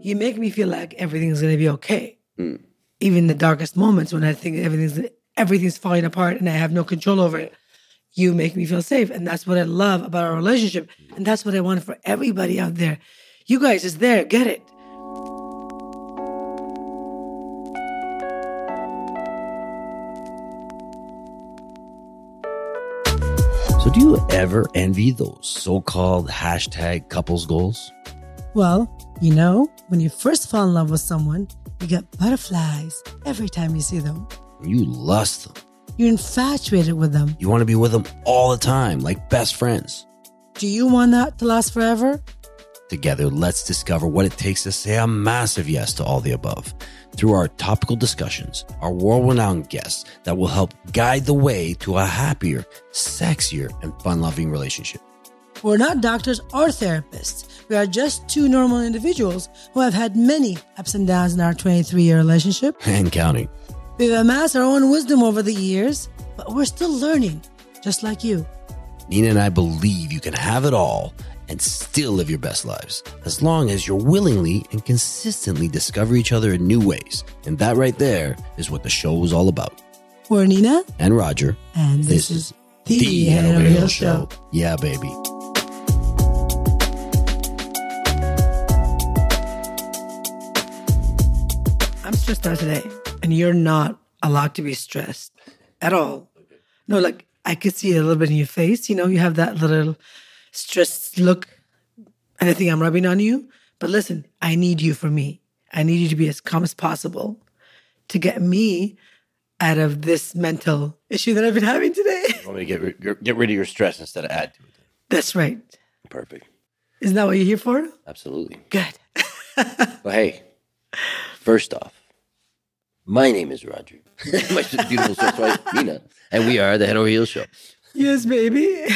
you make me feel like everything's gonna be okay. Mm. Even the darkest moments when I think everything's everything's falling apart and I have no control over it. You make me feel safe. And that's what I love about our relationship. And that's what I want for everybody out there. You guys is there, get it. So, do you ever envy those so called hashtag couples goals? Well, you know, when you first fall in love with someone, you get butterflies every time you see them. You lust them. You're infatuated with them. You want to be with them all the time, like best friends. Do you want that to last forever? Together, let's discover what it takes to say a massive yes to all the above through our topical discussions, our world renowned guests that will help guide the way to a happier, sexier, and fun loving relationship. We're not doctors or therapists. We are just two normal individuals who have had many ups and downs in our 23 year relationship. And counting. We've amassed our own wisdom over the years, but we're still learning, just like you. Nina and I believe you can have it all and still live your best lives as long as you're willingly and consistently discover each other in new ways. And that right there is what the show is all about. We're Nina, And Roger, and this, this is is the Head Over Heels Show. Yeah, baby. I'm stressed out today, and you're not allowed to be stressed at all. No, like I could see it a little bit in your face. You know, you have that little stressed look, and I think I'm rubbing on you. But listen, I need you for me. I need you to be as calm as possible to get me out of this mental issue that I've been having today. You Want me to get, get rid of your stress instead of add to it? That's right. Perfect. Isn't that what you're here for? Absolutely. Good. Well, hey, first off, my name is Roger. my beautiful sister wife, Nina. And we are the Head Over Heels Show. yes, baby.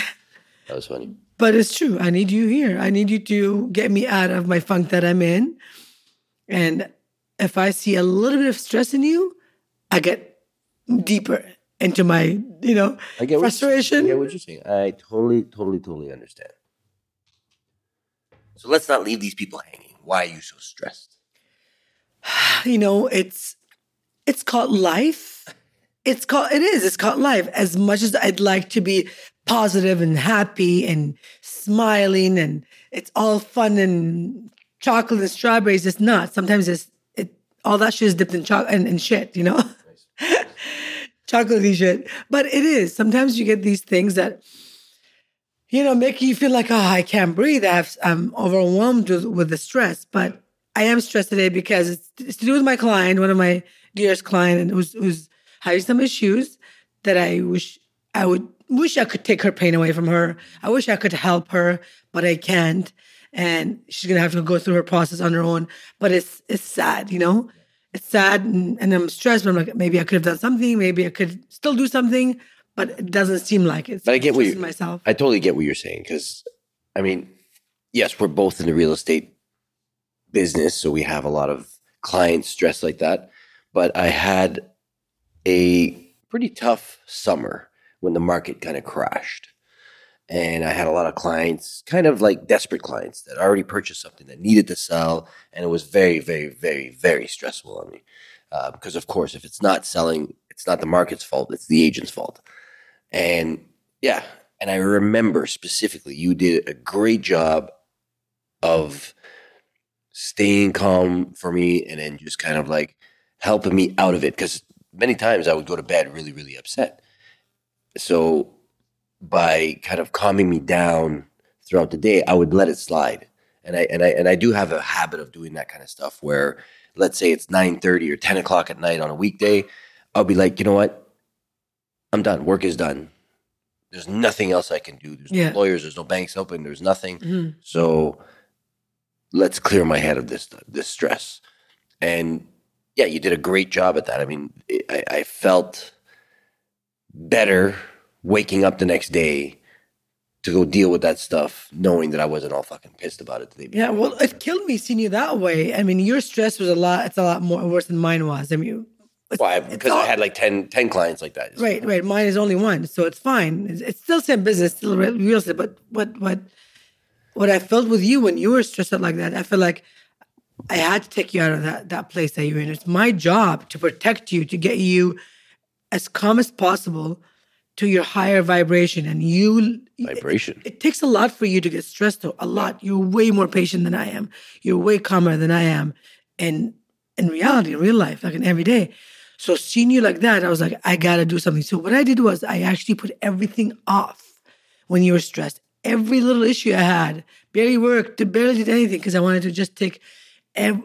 That was funny. But it's true. I need you here. I need you to get me out of my funk that I'm in. And if I see a little bit of stress in you, I get deeper into my, you know, I get frustration. I get what you're saying. I totally, totally, totally understand. So let's not leave these people hanging. Why are you so stressed? you know, it's it's called life. It's called it is. It's called life. As much as I'd like to be positive and happy and smiling and it's all fun and chocolate and strawberries, it's not. Sometimes it's it all that shit is dipped in chocolate and, and shit, you know? Chocolatey shit. But it is. Sometimes you get these things that you know, make you feel like, oh, I can't breathe. I I'm overwhelmed with, with the stress. But I am stressed today because it's, it's to do with my client, one of my dearest client, and who's who's having some issues that I wish I would wish I could take her pain away from her. I wish I could help her, but I can't. And she's gonna have to go through her process on her own. But it's it's sad, you know. It's sad, and, and I'm stressed. But I'm like, maybe I could have done something. Maybe I could still do something, but it doesn't seem like it. But I get what you myself. I totally get what you're saying because, I mean, yes, we're both in the real estate business, so we have a lot of clients stressed like that. But I had a pretty tough summer when the market kind of crashed. And I had a lot of clients, kind of like desperate clients that already purchased something that needed to sell. And it was very, very, very, very stressful on me. Uh, because, of course, if it's not selling, it's not the market's fault, it's the agent's fault. And yeah, and I remember specifically you did a great job of staying calm for me and then just kind of like helping me out of it because many times I would go to bed really, really upset. So by kind of calming me down throughout the day, I would let it slide. And I and I and I do have a habit of doing that kind of stuff where let's say it's 9 30 or 10 o'clock at night on a weekday, I'll be like, you know what? I'm done. Work is done. There's nothing else I can do. There's Yeah. no lawyers, there's no banks open, there's nothing. Mhm. So let's clear my head of this this stress. And yeah, you did a great job at that. I mean, I, I felt better waking up the next day to go deal with that stuff, knowing that I wasn't all fucking pissed about it the day before. Yeah, well, it killed me seeing you that way. I mean, your stress was a lot. It's a lot more worse than mine was. I mean, Why? Because all- I had like 10, 10 clients like that. right, right. Mine is only one, so it's fine. It's, it's still same business, still real estate. But what, what, what I felt with you when you were stressed out like that, I feel like I had to take you out of that that place that you're in. It's my job to protect you, to get you as calm as possible to your higher vibration. And you Vibration. It, it takes a lot for you to get stressed though. A lot. You're way more patient than I am. You're way calmer than I am. And in reality, in real life, like in every day. So seeing you like that, I was like, I gotta do something. So what I did was I actually put everything off when you were stressed. Every little issue I had, barely worked, barely did anything because I wanted to just take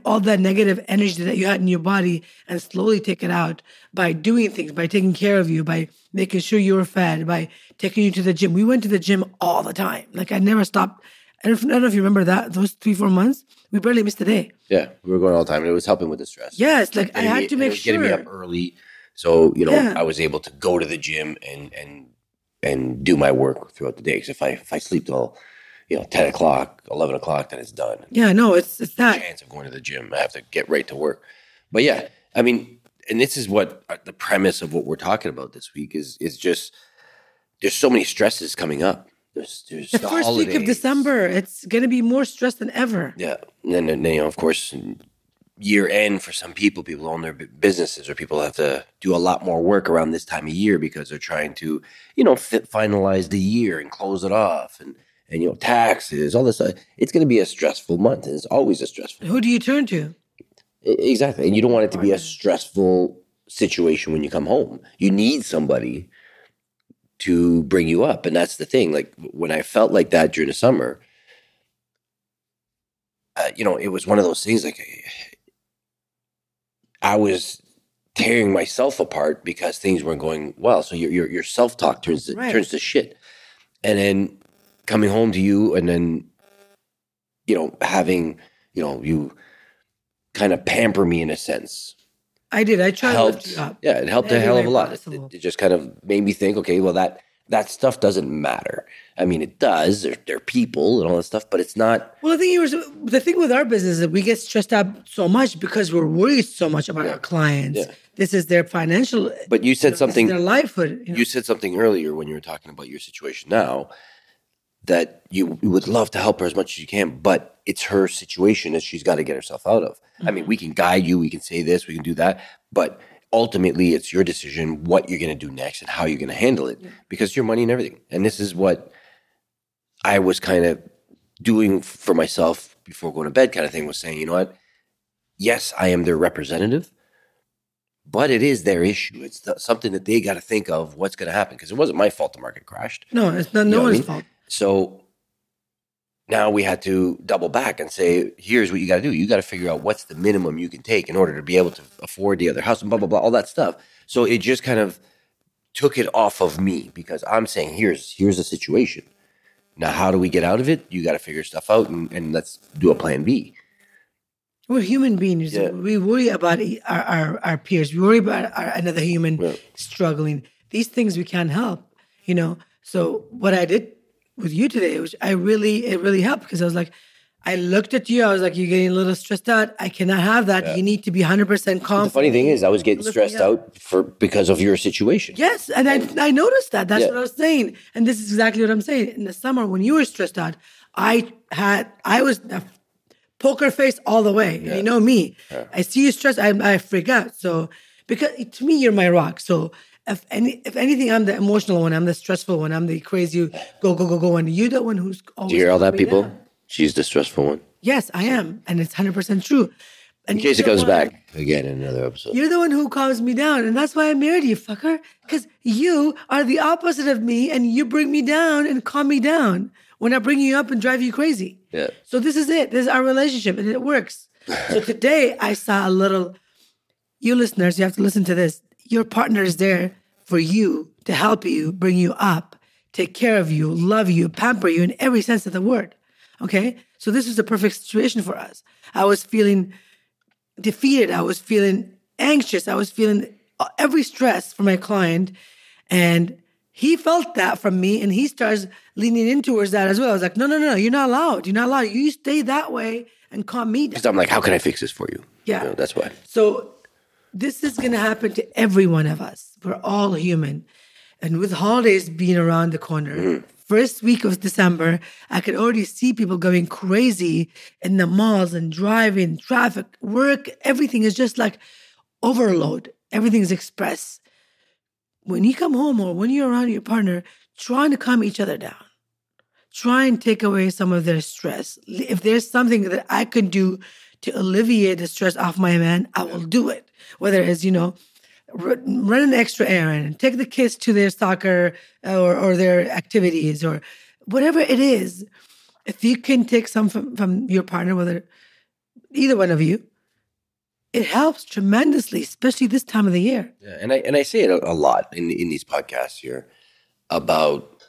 all that negative energy that you had in your body and slowly take it out by doing things, by taking care of you, by making sure you were fed, by taking you to the gym. We went to the gym all the time. Like I never stopped. I don't, I don't know if you remember that those three four months. We barely missed a day. Yeah, we were going all the time, and it was helping with the stress. Yes, like I had me- to make was sure. getting me up early, so you know Yeah. I was able to go to the gym and and and do my work throughout the day. Because if I if I sleep till you know ten o'clock, eleven o'clock, then it's done. Yeah, no, it's it's that. chance of going to the gym. I have to get right to work. But yeah, I mean, and this is what uh, the premise of what we're talking about this week is is just there's so many stresses coming up. There's there's The first week of. December, it's gonna be more stress than ever. Yeah, and then, you know, of course, year end for some people, people own their bu- businesses, or people have to do a lot more work around this time of year because they're trying to, you know, fit, finalize the year and close it off, and and you know, taxes, all this. Stuff. It's going to be a stressful month, and it's always a stressful. Who do you turn to? Exactly, and you don't want it to be a stressful situation when you come home. You need somebody to bring you up, and that's the thing. Like when I felt like that during the summer, uh, you know, it was one of those things. Like I was tearing myself apart because things weren't going well. So your your, your self talk turns to, Right. turns to shit, and then coming home to you, and then you know having you know you kind of pamper me in a sense I did. I tried helped. Yeah, it helped a hell of a lot. It, it just kind of made me think, okay, well that that stuff doesn't matter. I mean, it does. They're, they're people and all that stuff, but it's not. Well, the thing is, the thing with our business is that we get stressed out so much because we're worried so much about our clients. Yeah. This is their financial, But you said something. their livelihood. You know? You said something earlier when you were talking about your situation now that you, you would love to help her as much as you can, but it's her situation that she's got to get herself out of. I Mm-hmm. mean, we can guide you, we can say this, we can do that, but ultimately it's your decision what you're going to do next and how you're going to handle it because it's your money and everything. And this is what I was kind of doing for myself before going to bed, kind of thing, was saying, you know what? Yes, I am their representative, but it is their issue. It's th- something that they got to think of what's going to happen because it wasn't my fault the market crashed. no, it's not no what I mean? fault. So now we had to double back and say, here's what you got to do. You got to figure out what's the minimum you can take in order to be able to afford the other house and blah, blah, blah, all that stuff. So it just kind of took it off of me because I'm saying, here's, here's the situation. Now, how do we get out of it? You got to figure stuff out and, and let's do a plan B. We're human beings. Yeah. We worry about our, our, our peers. We worry about our, another human Yeah. struggling. These things we can't help, you know. So what I did with you today, which I really, it really helped because I was like, I looked at you. I was like, you're getting a little stressed out. I cannot have that. You need to be 100% calm. The funny thing is, I was getting stressed up. out for because of your situation. Yes, and I I noticed that. That's Yeah. what I was saying, and this is exactly what I'm saying. In the summer, when you were stressed out, I had I was a poker face all the way. You know me. I see you stressed, I I freak out. So because to me, you're my rock. So if any if anything, I'm the emotional one. I'm the stressful one. I'm the crazy go go go go one. You're the one who's always. Do you hear all that, people? down. She's the stressful one. Yes, I am, and it's hundred percent true. And In case it comes one- back again in another episode. you're the one who calms me down, and that's why I married you, fucker. Because you are the opposite of me, and you bring me down and calm me down when I bring you up and drive you crazy. Yeah. So this is it. This is our relationship, and it works. so today I saw a little. You listeners, you have to listen to this. Your partner is there for you to help you, bring you up, take care of you, love you, pamper you in every sense of the word. Okay, so this is the perfect situation for us. I was feeling defeated. I was feeling anxious. I was feeling every stress for my client. And he felt that from me and he starts leaning in towards that as well. I was like, no, no, no, you're not allowed. You're not allowed. You stay that way and calm me down. Because I'm like, how can I fix this for you? Yeah. You know, that's why. So this is going to happen to every one of us. We're all human. And with holidays being around the corner, mm-hmm. first week of December, I could already see people going crazy in the malls and driving, traffic, work. Everything is just like overload. Everything is express. When you come home or when you're around your partner, trying to calm each other down. Try and take away some of their stress. If there's something that I can do to alleviate the stress off my man, I will do it. Whether it's, you know, run an extra errand, take the kids to their soccer uh, or, or their activities or whatever it is. If you can take some from, from your partner, whether either one of you, it helps tremendously, especially this time of the year. Yeah, and I and I say it a, a lot in in these podcasts here about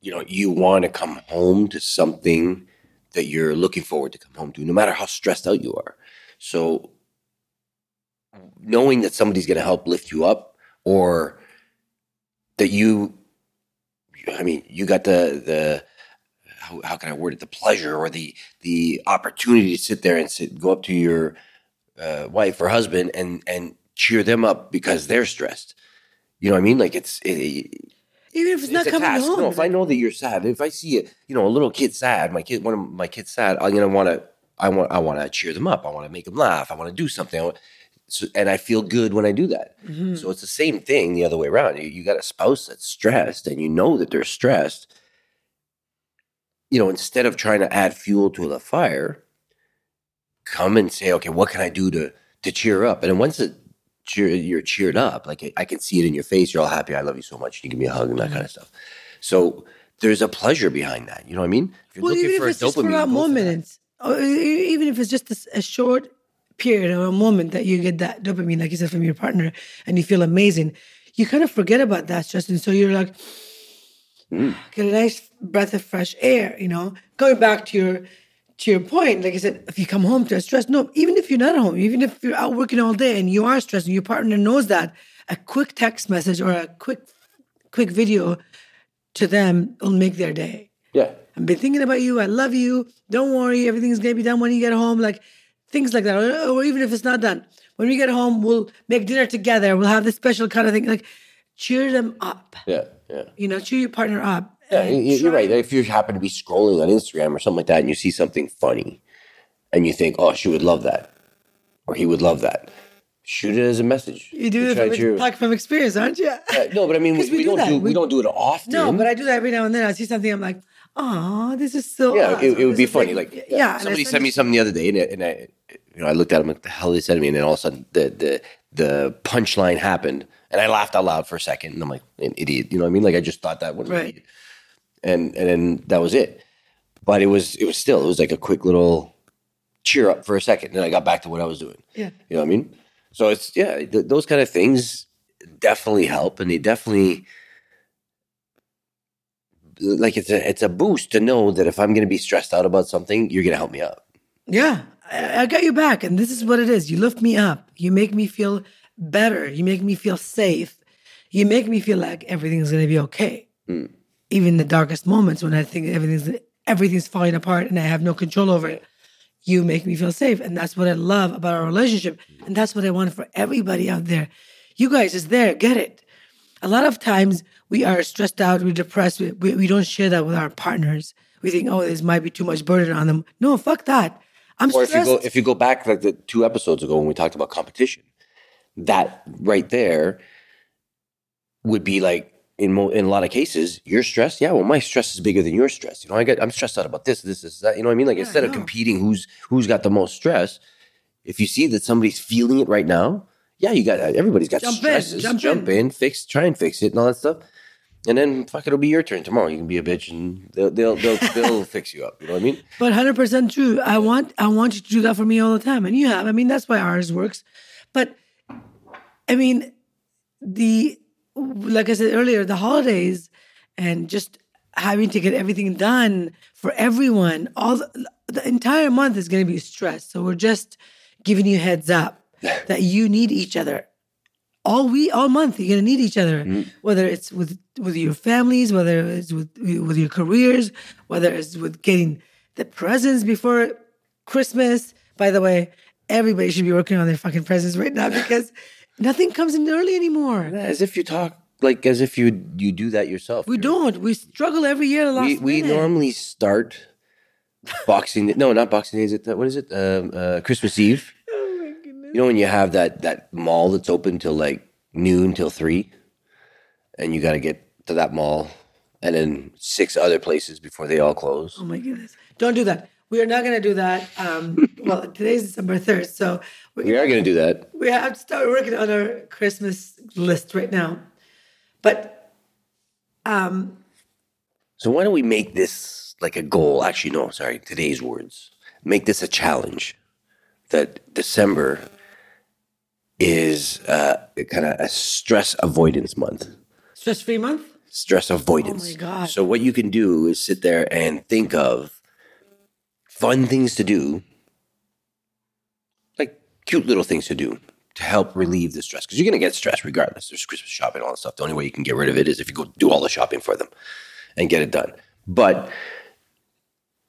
you know you want to come home to something that you're looking forward to come home to, no matter how stressed out you are. So knowing that somebody's going to help lift you up or that you i mean you got the the how, how can i word it? The pleasure or the the opportunity to sit there and sit go up to your uh, wife or husband and and cheer them up because they're stressed. You know what i mean? Like it's it, even if it's, it's not coming task. home. no if i know that you're sad if i see a you know a little kid sad my kid one of my kids sad i'm gonna want to i want i want to cheer them up. I want to make them laugh. I want to do something so, and I feel good when I do that. Mm-hmm. So it's the same thing the other way around. You, you got a spouse that's stressed and you know that they're stressed. You know, instead of trying to add fuel to the fire, come and say, okay, what can I do to to cheer up? And once it cheer, you're cheered up, like I can see it in your face, you're all happy. I love you so much. You give me a hug and that mm-hmm. kind of stuff. So there's a pleasure behind that. You know what I mean? If you're well, looking even for if it's a dopamine, just for that moment, even if it's just a, a short period or a moment that you get that dopamine, like you said, from your partner and you feel amazing, you kind of forget about that stress. And so you're like, mm. get a nice breath of fresh air, you know? Going back to your to your point, like I said, if you come home to a stress, no, even if you're not home, even if you're out working all day and you are stressed and your partner knows that, a quick text message or a quick quick video to them will make their day. Yeah. I've been thinking about you. I love you. Don't worry. Everything's going to be done when you get home. Like, things like that, or, or, even if it's not done. When we get home, we'll make dinner together. We'll have this special kind of thing, like cheer them up. Yeah, yeah. You know, cheer your partner up. Yeah, you're right. If you happen to be scrolling on Instagram or something like that, and you see something funny, and you think, "Oh, she would love that," or "He would love that," shoot it as a message. You do it from, talk from experience, aren't you? Yeah, no, but I mean, we, we, do not do, we, we, don't do it often. No, but I do that every now and then. I see something, I'm like, "Oh, this is so." Yeah, awesome. it, it would be funny. Like, like yeah, somebody sent me something the other day, and, and I, you know, I looked at him, like, the hell they said to me, and then all of a sudden the the the punchline happened, and I laughed out loud for a second, and I'm like, an idiot, you know what I mean? Like I just thought that one, right. and and then that was it. But it was it was still it was like a quick little cheer up for a second, and I got back to what I was doing. Yeah, you know what I mean? So it's yeah, th- those kind of things definitely help, and they definitely like it's a it's a boost to know that if I'm going to be stressed out about something, you're going to help me out. Yeah, I, got your back. And this is what it is. You lift me up. You make me feel better. You make me feel safe. You make me feel like everything's going to be okay. Mm. Even the darkest moments when I think everything's everything's falling apart and I have no control over it. You make me feel safe. And that's what I love about our relationship. And that's what I want for everybody out there. You guys is there. Get it. A lot of times we are stressed out, we're depressed. We, we, we don't share that with our partners. We think, oh, this might be too much burden on them. No, fuck that. I'm or stressed. if you go if you go back like the two episodes ago when we talked about competition, that right there would be like in mo- in a lot of cases you're stressed. Yeah, well, my stress is bigger than your stress. You know, I get I'm stressed out about this, this, this, that. You know what I mean? Like yeah, instead of competing, who's who's got the most stress? If you see that somebody's feeling it right now, yeah, you got everybody's got jump stresses. In, jump, jump in. in, fix, try and fix it, and all that stuff and then fuck, it'll be your turn tomorrow. You can be a bitch, and they'll they'll they'll, they'll fix you up. You know what I mean? But hundred percent true. I want I want you to do that for me all the time, and you have. I mean, that's why ours works. But I mean, the like I said earlier, the holidays and just having to get everything done for everyone, all the, the entire month is going to be stressed. So we're just giving you heads up that you need each other all week, all month. You're gonna need each other, mm-hmm. whether it's with with your families, whether it's with with your careers, whether it's with getting the presents before Christmas. By the way, everybody should be working on their fucking presents right now because nothing comes in early anymore. As if you talk like as if you you do that yourself. We You're- don't. We struggle every year. We we minute. normally start Boxing. No, not Boxing Day. Is it what is it? Um, uh, Christmas Eve. You know when you have that that mall that's open till like noon till three, and you got to get to that mall, and then six other places before they all close. Oh my goodness. Don't do that. We are not going to do that. Um, well, today's December 3rd. So we, We are going to do that. we have to start working on our Christmas list right now. But um, So why don't we make this like a goal? Actually, no. Sorry, today's words. Make this a challenge. That December is uh, kind of a stress avoidance month. stress free month? stress avoidance. Oh my God. So what you can do is sit there and think of fun things to do, like cute little things to do to help relieve the stress. Because you're gonna get stressed regardless. There's Christmas shopping, and all that stuff. The only way you can get rid of it is if you go do all the shopping for them and get it done. But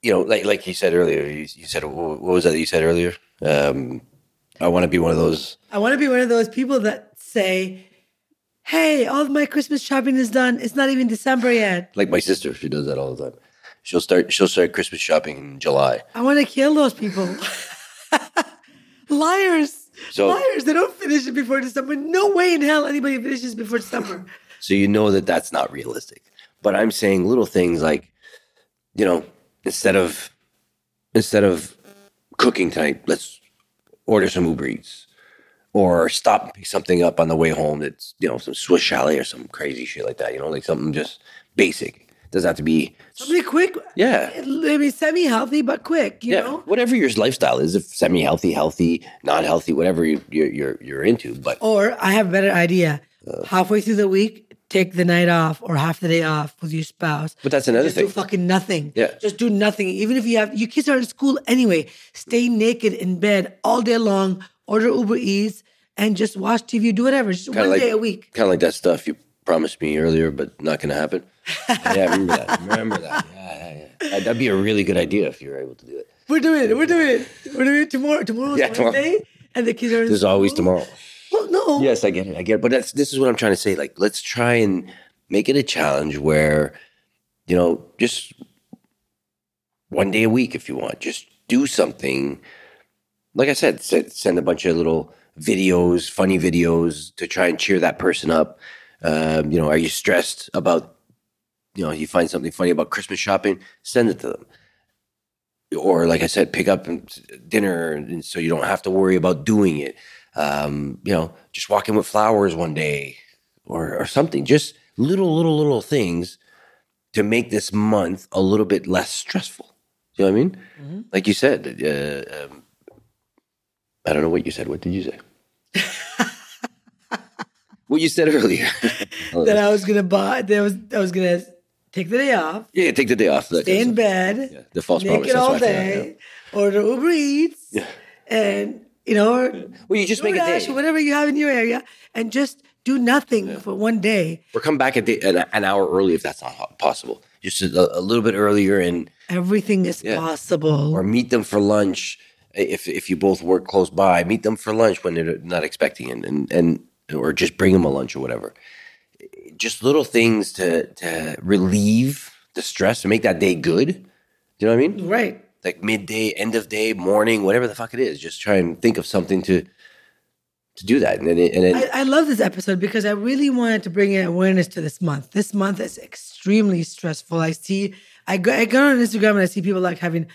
you know, like like you said earlier, you, you said what was that you said earlier? Um, I want to be one of those. I want to be one of those people that say, hey, all of my Christmas shopping is done. It's not even December yet. Like my sister, she does that all the time. She'll start. She'll start Christmas shopping in July. I want to kill those people. Liars. So- Liars. They don't finish it before December. No way in hell anybody finishes before December. So you know that that's not realistic. But I'm saying little things like, you know, instead of instead of cooking tonight, let's order some Uber Eats, or stop and pick something up on the way home. That's you know some Swiss chalet or some crazy shit like that. You know, like something just basic. Doesn't have to be Something quick. yeah. I mean, semi healthy, but quick, you Yeah, know? whatever your lifestyle is, if semi-healthy, healthy, not healthy, whatever you, you're you're you're into. But Or I have a better idea. Uh. Halfway through the week, take the night off or half the day off with your spouse. but that's another Just do thing. fucking nothing. Yeah. Just do nothing. Even if you have your kids are in school anyway, stay naked in bed all day long, order Uber Eats, and just watch TV, do whatever. Just Kinda one like- day a week. Kind of like that stuff you promised me earlier, but not going to happen. yeah, remember that. Remember that. Yeah, yeah, yeah. That- That'd be a really good idea if you were able to do it. We're doing it. We're doing it. We're doing it tomorrow. Tomorrow's Yeah, tomorrow. Wednesday, and the kids are in There's always tomorrow. Well. Yes, I get it. I get it. But that's this is what I'm trying to say. Like, let's try and make it a challenge where, you know, just one day a week if you want. Just do something. Like I said, send, send a bunch of little videos, funny videos to try and cheer that person up. Um, you know, are you stressed about, you know, you find something funny about Christmas shopping? Send it to them. Or, like I said, pick up dinner, and so you don't have to worry about doing it um, you know, just walking with flowers one day or, or something. Just little, little, little things to make this month a little bit less stressful. You know what I mean? Mm-hmm. Like you said, uh, um, I don't know what you said. What did you say? what you said earlier. That I was gonna buy. That I was I was gonna take the day off, yeah, take the day off. Stay in bed. Yeah, the false promise. naked That's all what I feel, day, order Uber Eats, Yeah. and you know, or Well, you just oh make a day. whatever you have in your area, and just do nothing for one day. Or come back at day, an, an hour early if that's not possible. Just a, a little bit earlier and Everything is Yeah. possible. or meet them for lunch if if you both work close by. Meet them for lunch when they're not expecting it, and and or just bring them a lunch or whatever. Just little things to to relieve the stress and make that day good. Do you know what I mean? right. Like midday, end of day, morning, whatever the fuck it is. Just try and think of something to to do that, and then and I, I love this episode because I really wanted to bring awareness to this month. This month is extremely stressful. I see, I go, I go on Instagram and I see people like having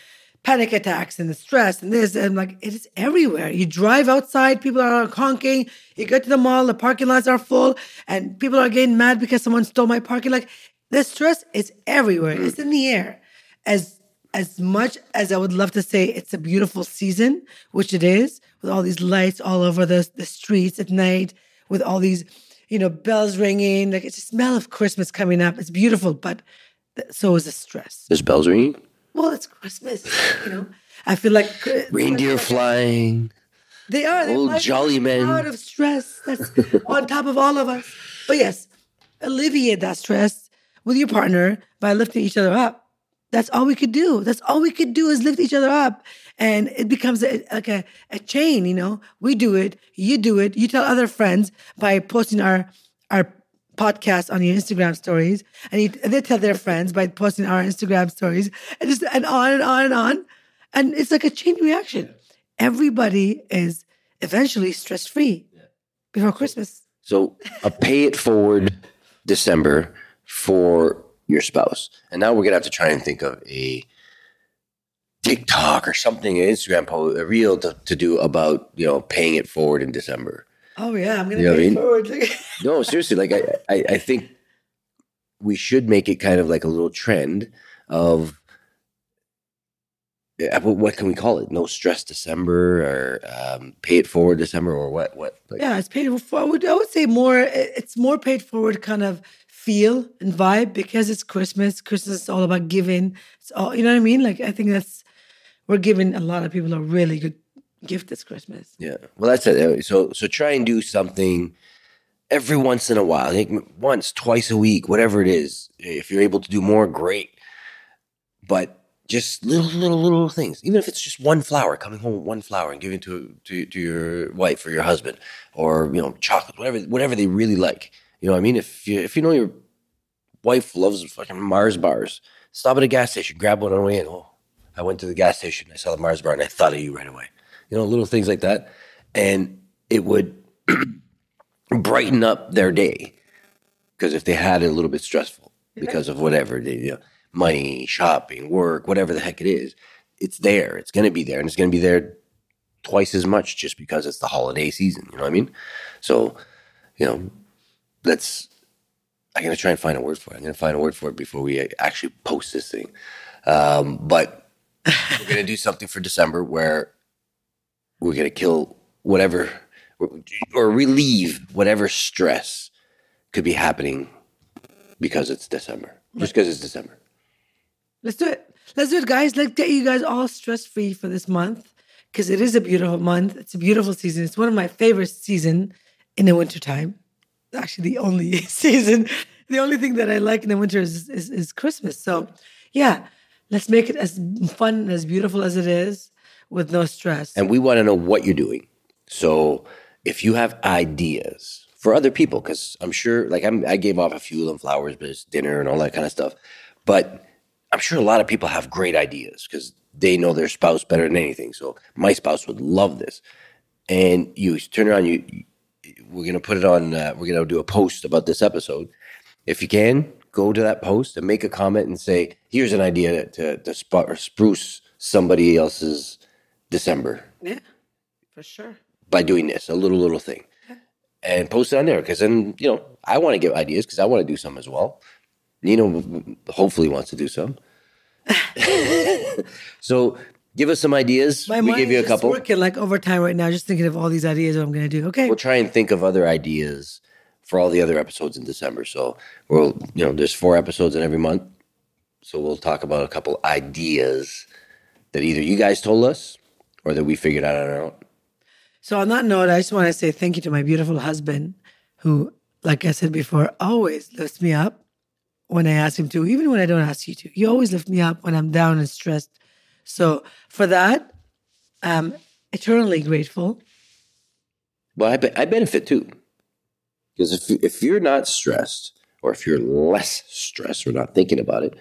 panic attacks and the stress and this, and like it is everywhere. You drive outside, people are honking. You go to the mall, the parking lots are full, and people are getting mad because someone stole my parking. Like the stress is everywhere. It's in the air. As as much as I would love to say it's a beautiful season, which it is, with all these lights all over the, the streets at night, with all these, you know, bells ringing, like it's a smell of Christmas coming up. It's beautiful, but th- so is the stress. there's bells ringing, Well, it's Christmas, you know. I feel like reindeer flying. They are. They're Old jolly a men. cloud of stress that's on top of all of us. But yes, alleviate that stress with your partner by lifting each other up. That's all we could do. That's all we could do is lift each other up. And it becomes a, like a, a chain, you know. We do it, you do it, you tell other friends by posting our our podcast on your Instagram stories, and, you, and they tell their friends by posting our Instagram stories, and just and on and on and on, and it's like a chain reaction. Everybody is eventually stress free before Christmas. So a pay it forward December for your spouse. And now we're gonna have to try and think of a TikTok or something, an Instagram post, a reel to, to do about, you know, paying it forward in December. Oh yeah, I'm gonna You know I pay mean? forward. No, seriously, like I, I, I think we should make it kind of like a little trend of what, what can we call it? No stress December or um, pay it forward December or what? What? Like, yeah, it's paid forward. I would say more. It's more paid forward kind of feel and vibe because it's Christmas. Christmas is all about giving. It's all you know what I mean. Like I think that's we're giving a lot of people a really good gift this Christmas. Yeah. Well, that's it. So, so try and do something every once in a while, like once, twice a week, whatever it is. If you're able to do more, great. But just little, little, little things. Even if it's just one flower, coming home with one flower and giving to to to your wife or your husband, or you know, chocolate, whatever, whatever they really like. You know what I mean? If you if you know your wife loves fucking Mars bars, stop at a gas station, grab one on the way in. Oh, I went to the gas station, I saw the Mars bar, and I thought of you right away. You know, little things like that, and it would brighten up their day. Because if they had it a little bit stressful because of whatever they, you know, money, shopping, work, whatever the heck it is, it's there. It's going to be there, and it's going to be there twice as much just because it's the holiday season. You know what I mean? So, you know, let's. I'm gonna try and find a word for it. I'm gonna find a word for it before we actually post this thing. Um, but we're gonna do something for December where we're gonna kill whatever or relieve whatever stress could be happening because it's December. Just because it's December. Let's do it. Let's do it, guys. Let's get you guys all stress free for this month because it is a beautiful month. It's a beautiful season. It's one of my favorite season in the wintertime. Actually, the only season, the only thing that I like in the winter is, is, is Christmas. So, yeah, let's make it as fun and as beautiful as it is with no stress. And we want to know what you're doing. So if you have ideas for other people, because I'm sure, like I'm, I gave off a few of flowers, but it's dinner and all that kind of stuff. But I'm sure a lot of people have great ideas because they know their spouse better than anything. So my spouse would love this. And you turn around, you we're gonna put it on. Uh, we're gonna do a post about this episode. If you can, go to that post and make a comment and say, "Here's an idea to to spot or spruce somebody else's December yeah, for sure. by doing this, a little little thing." And post it on there because then you know I want to give ideas because I want to do some as well. Nino hopefully wants to do some. so give us some ideas. My we mind give you a just couple. working like overtime right now, just thinking of all these ideas. What I'm going to do. Okay, we'll try and think of other ideas for all the other episodes in December. So we'll, you know, there's four episodes in every month. So we'll talk about a couple ideas that either you guys told us or that we figured out on our own. So on that note, I just want to say thank you to my beautiful husband, who, like I said before, always lifts me up when I ask him to, even when I don't ask you to. You always lift me up when I'm down and stressed. So for that, I'm eternally grateful. Well, I, be- I benefit too. Because if, you- if you're not stressed or if you're less stressed or not thinking about it,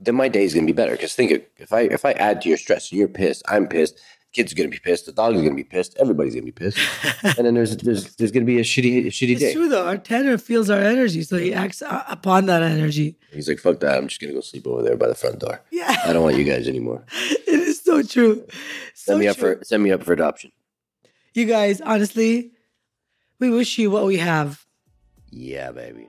then my day is going to be better. Because think if I if I add to your stress, you're pissed, I'm pissed, kids are going to be pissed, the dog is going to be pissed, everybody's going to be pissed, and then there's there's there's going to be a shitty a shitty It's day. true though. Our tenor feels our energy, so he acts upon that energy. He's like, fuck that. I'm just going to go sleep over there by the front door. Yeah, I don't want you guys anymore. it is so true. So Send me up for send me up for adoption. you guys. Honestly, we wish you what we have. Yeah, baby.